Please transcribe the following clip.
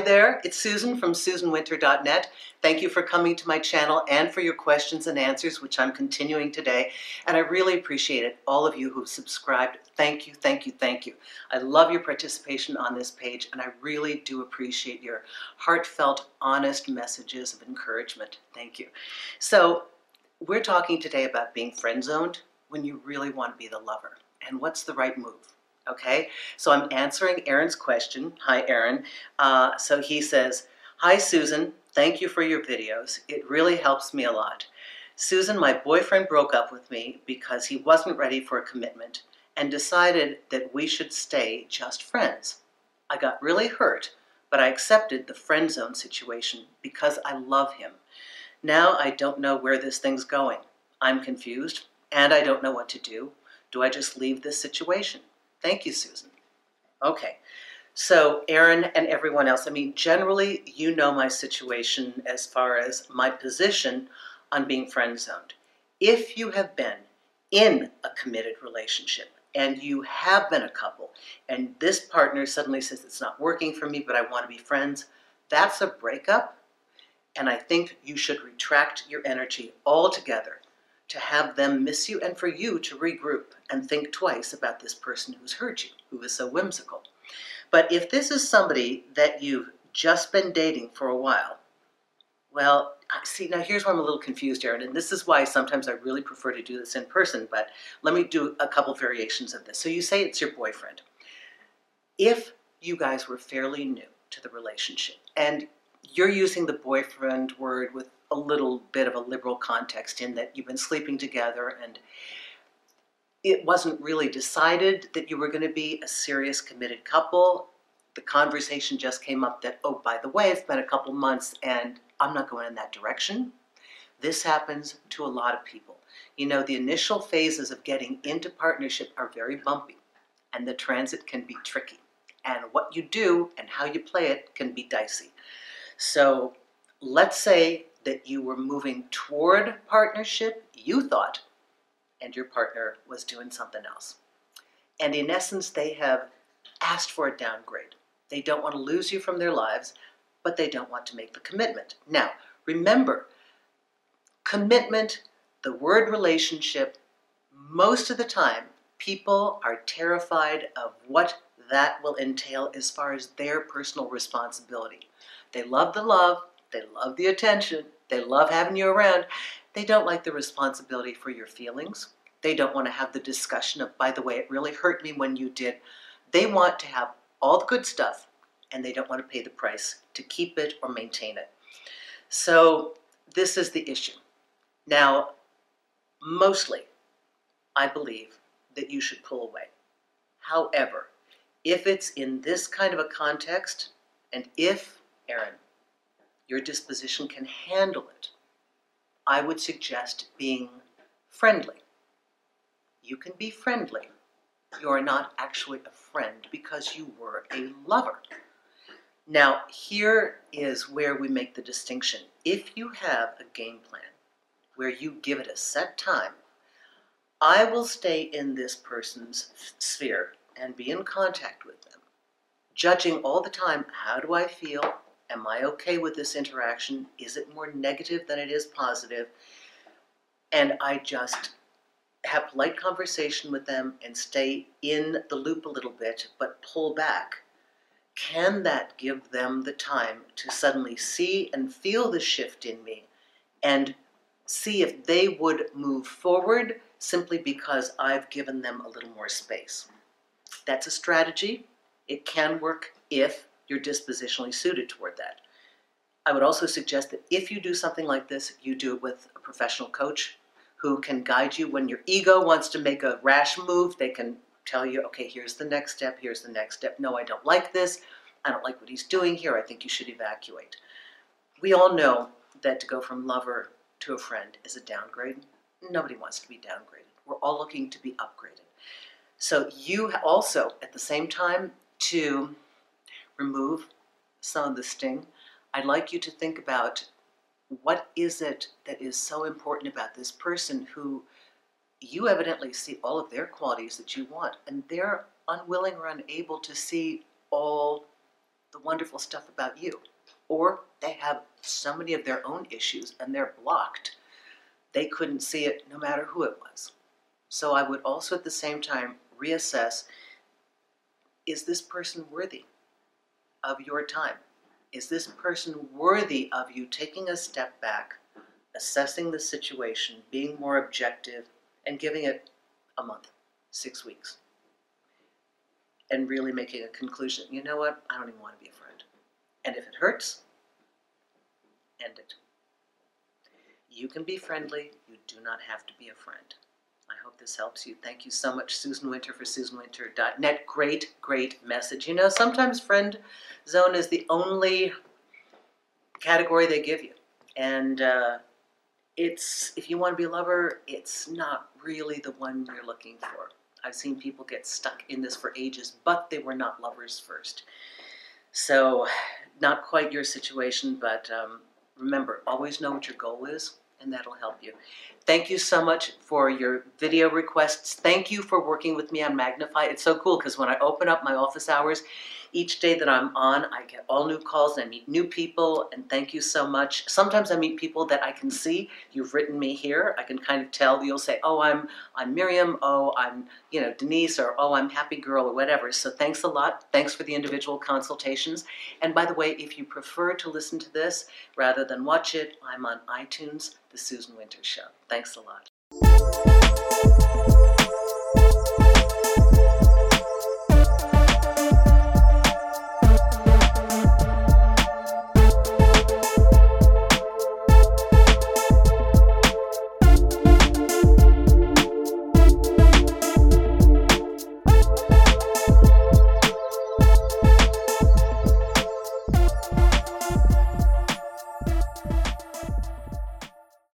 Hi there, it's Susan from SusanWinter.net. Thank you for coming to my channel and for your questions and answers, which I'm continuing today. And I really appreciate it, all of you who've subscribed. Thank you, thank you, thank you. I love your participation on this page, and I really do appreciate your heartfelt, honest messages of encouragement. Thank you. So, we're talking today about being friend zoned when you really want to be the lover. And what's the right move? Okay, so I'm answering Aaron's question. Hi, Aaron. Uh, so he says, Hi, Susan. Thank you for your videos. It really helps me a lot. Susan, my boyfriend broke up with me because he wasn't ready for a commitment and decided that we should stay just friends. I got really hurt, but I accepted the friend zone situation because I love him. Now I don't know where this thing's going. I'm confused and I don't know what to do. Do I just leave this situation? Thank you, Susan. Okay, so Aaron and everyone else, I mean, generally, you know my situation as far as my position on being friend zoned. If you have been in a committed relationship and you have been a couple, and this partner suddenly says it's not working for me, but I want to be friends, that's a breakup. And I think you should retract your energy altogether to have them miss you and for you to regroup and think twice about this person who's hurt you, who is so whimsical. But if this is somebody that you've just been dating for a while, well, see, now here's where I'm a little confused, Aaron, and this is why sometimes I really prefer to do this in person, but let me do a couple variations of this. So you say it's your boyfriend. If you guys were fairly new to the relationship, and you're using the boyfriend word with a little bit of a liberal context in that you've been sleeping together and it wasn't really decided that you were going to be a serious committed couple. The conversation just came up that, oh, by the way, it's been a couple months and I'm not going in that direction. This happens to a lot of people. You know, the initial phases of getting into partnership are very bumpy and the transit can be tricky. And what you do and how you play it can be dicey. So let's say that you were moving toward partnership, you thought, and your partner was doing something else. And in essence, they have asked for a downgrade. They don't want to lose you from their lives, but they don't want to make the commitment. Now, remember, commitment, the word relationship, most of the time, people are terrified of what that will entail as far as their personal responsibility. They love the love, they love the attention. They love having you around. They don't like the responsibility for your feelings. They don't want to have the discussion of, by the way, it really hurt me when you did. They want to have all the good stuff and they don't want to pay the price to keep it or maintain it. So this is the issue. Now, mostly, I believe that you should pull away. However, if it's in this kind of a context, and if, Aaron, your disposition can handle it, I would suggest being friendly. You can be friendly. You are not actually a friend because you were a lover. Now, here is where we make the distinction. If you have a game plan where you give it a set time, I will stay in this person's sphere and be in contact with them, judging all the time how do I feel, Am I okay with this interaction? Is it more negative than it is positive? And I just have polite conversation with them and stay in the loop a little bit, but pull back. Can that give them the time to suddenly see and feel the shift in me and see if they would move forward simply because I've given them a little more space? That's a strategy. It can work if you're dispositionally suited toward that. I would also suggest that if you do something like this, you do it with a professional coach who can guide you when your ego wants to make a rash move. They can tell you, okay, here's the next step, here's the next step. No, I don't like this. I don't like what he's doing here. I think you should evacuate. We all know that to go from lover to a friend is a downgrade. Nobody wants to be downgraded. We're all looking to be upgraded. So you also, at the same time, to remove some of the sting, I'd like you to think about what is it that is so important about this person who you evidently see all of their qualities that you want, and they're unwilling or unable to see all the wonderful stuff about you. Or they have so many of their own issues and they're blocked. They couldn't see it no matter who it was. So I would also at the same time reassess is this person worthy of your time? Is this person worthy of you taking a step back, assessing the situation, being more objective, and giving it a month, six weeks? and really making a conclusion. You know what? I don't even want to be a friend. And if it hurts, end it. You can be friendly. You do not have to be a friend. I hope this helps you. Thank you so much, Susan Winter for SusanWinter.net. Great, great message. You know, sometimes friend zone is the only category they give you. And uh, it's, if you want to be a lover, it's not really the one you're looking for. I've seen people get stuck in this for ages, but they were not lovers first. So, not quite your situation, but um, remember, always know what your goal is, and that'll help you. Thank you so much for your video requests. Thank you for working with me on Magnify. It's so cool because when I open up my office hours, each day that I'm on, I get all new calls and I meet new people, and thank you so much. Sometimes I meet people that I can see. You've written me here. I can kind of tell. You'll say, "Oh, I'm I'm Miriam. Oh, I'm you know Denise," or "Oh, I'm Happy Girl," or whatever. So thanks a lot. Thanks for the individual consultations. And by the way, if you prefer to listen to this rather than watch it, I'm on iTunes, The Susan Winters Show. Thanks a lot.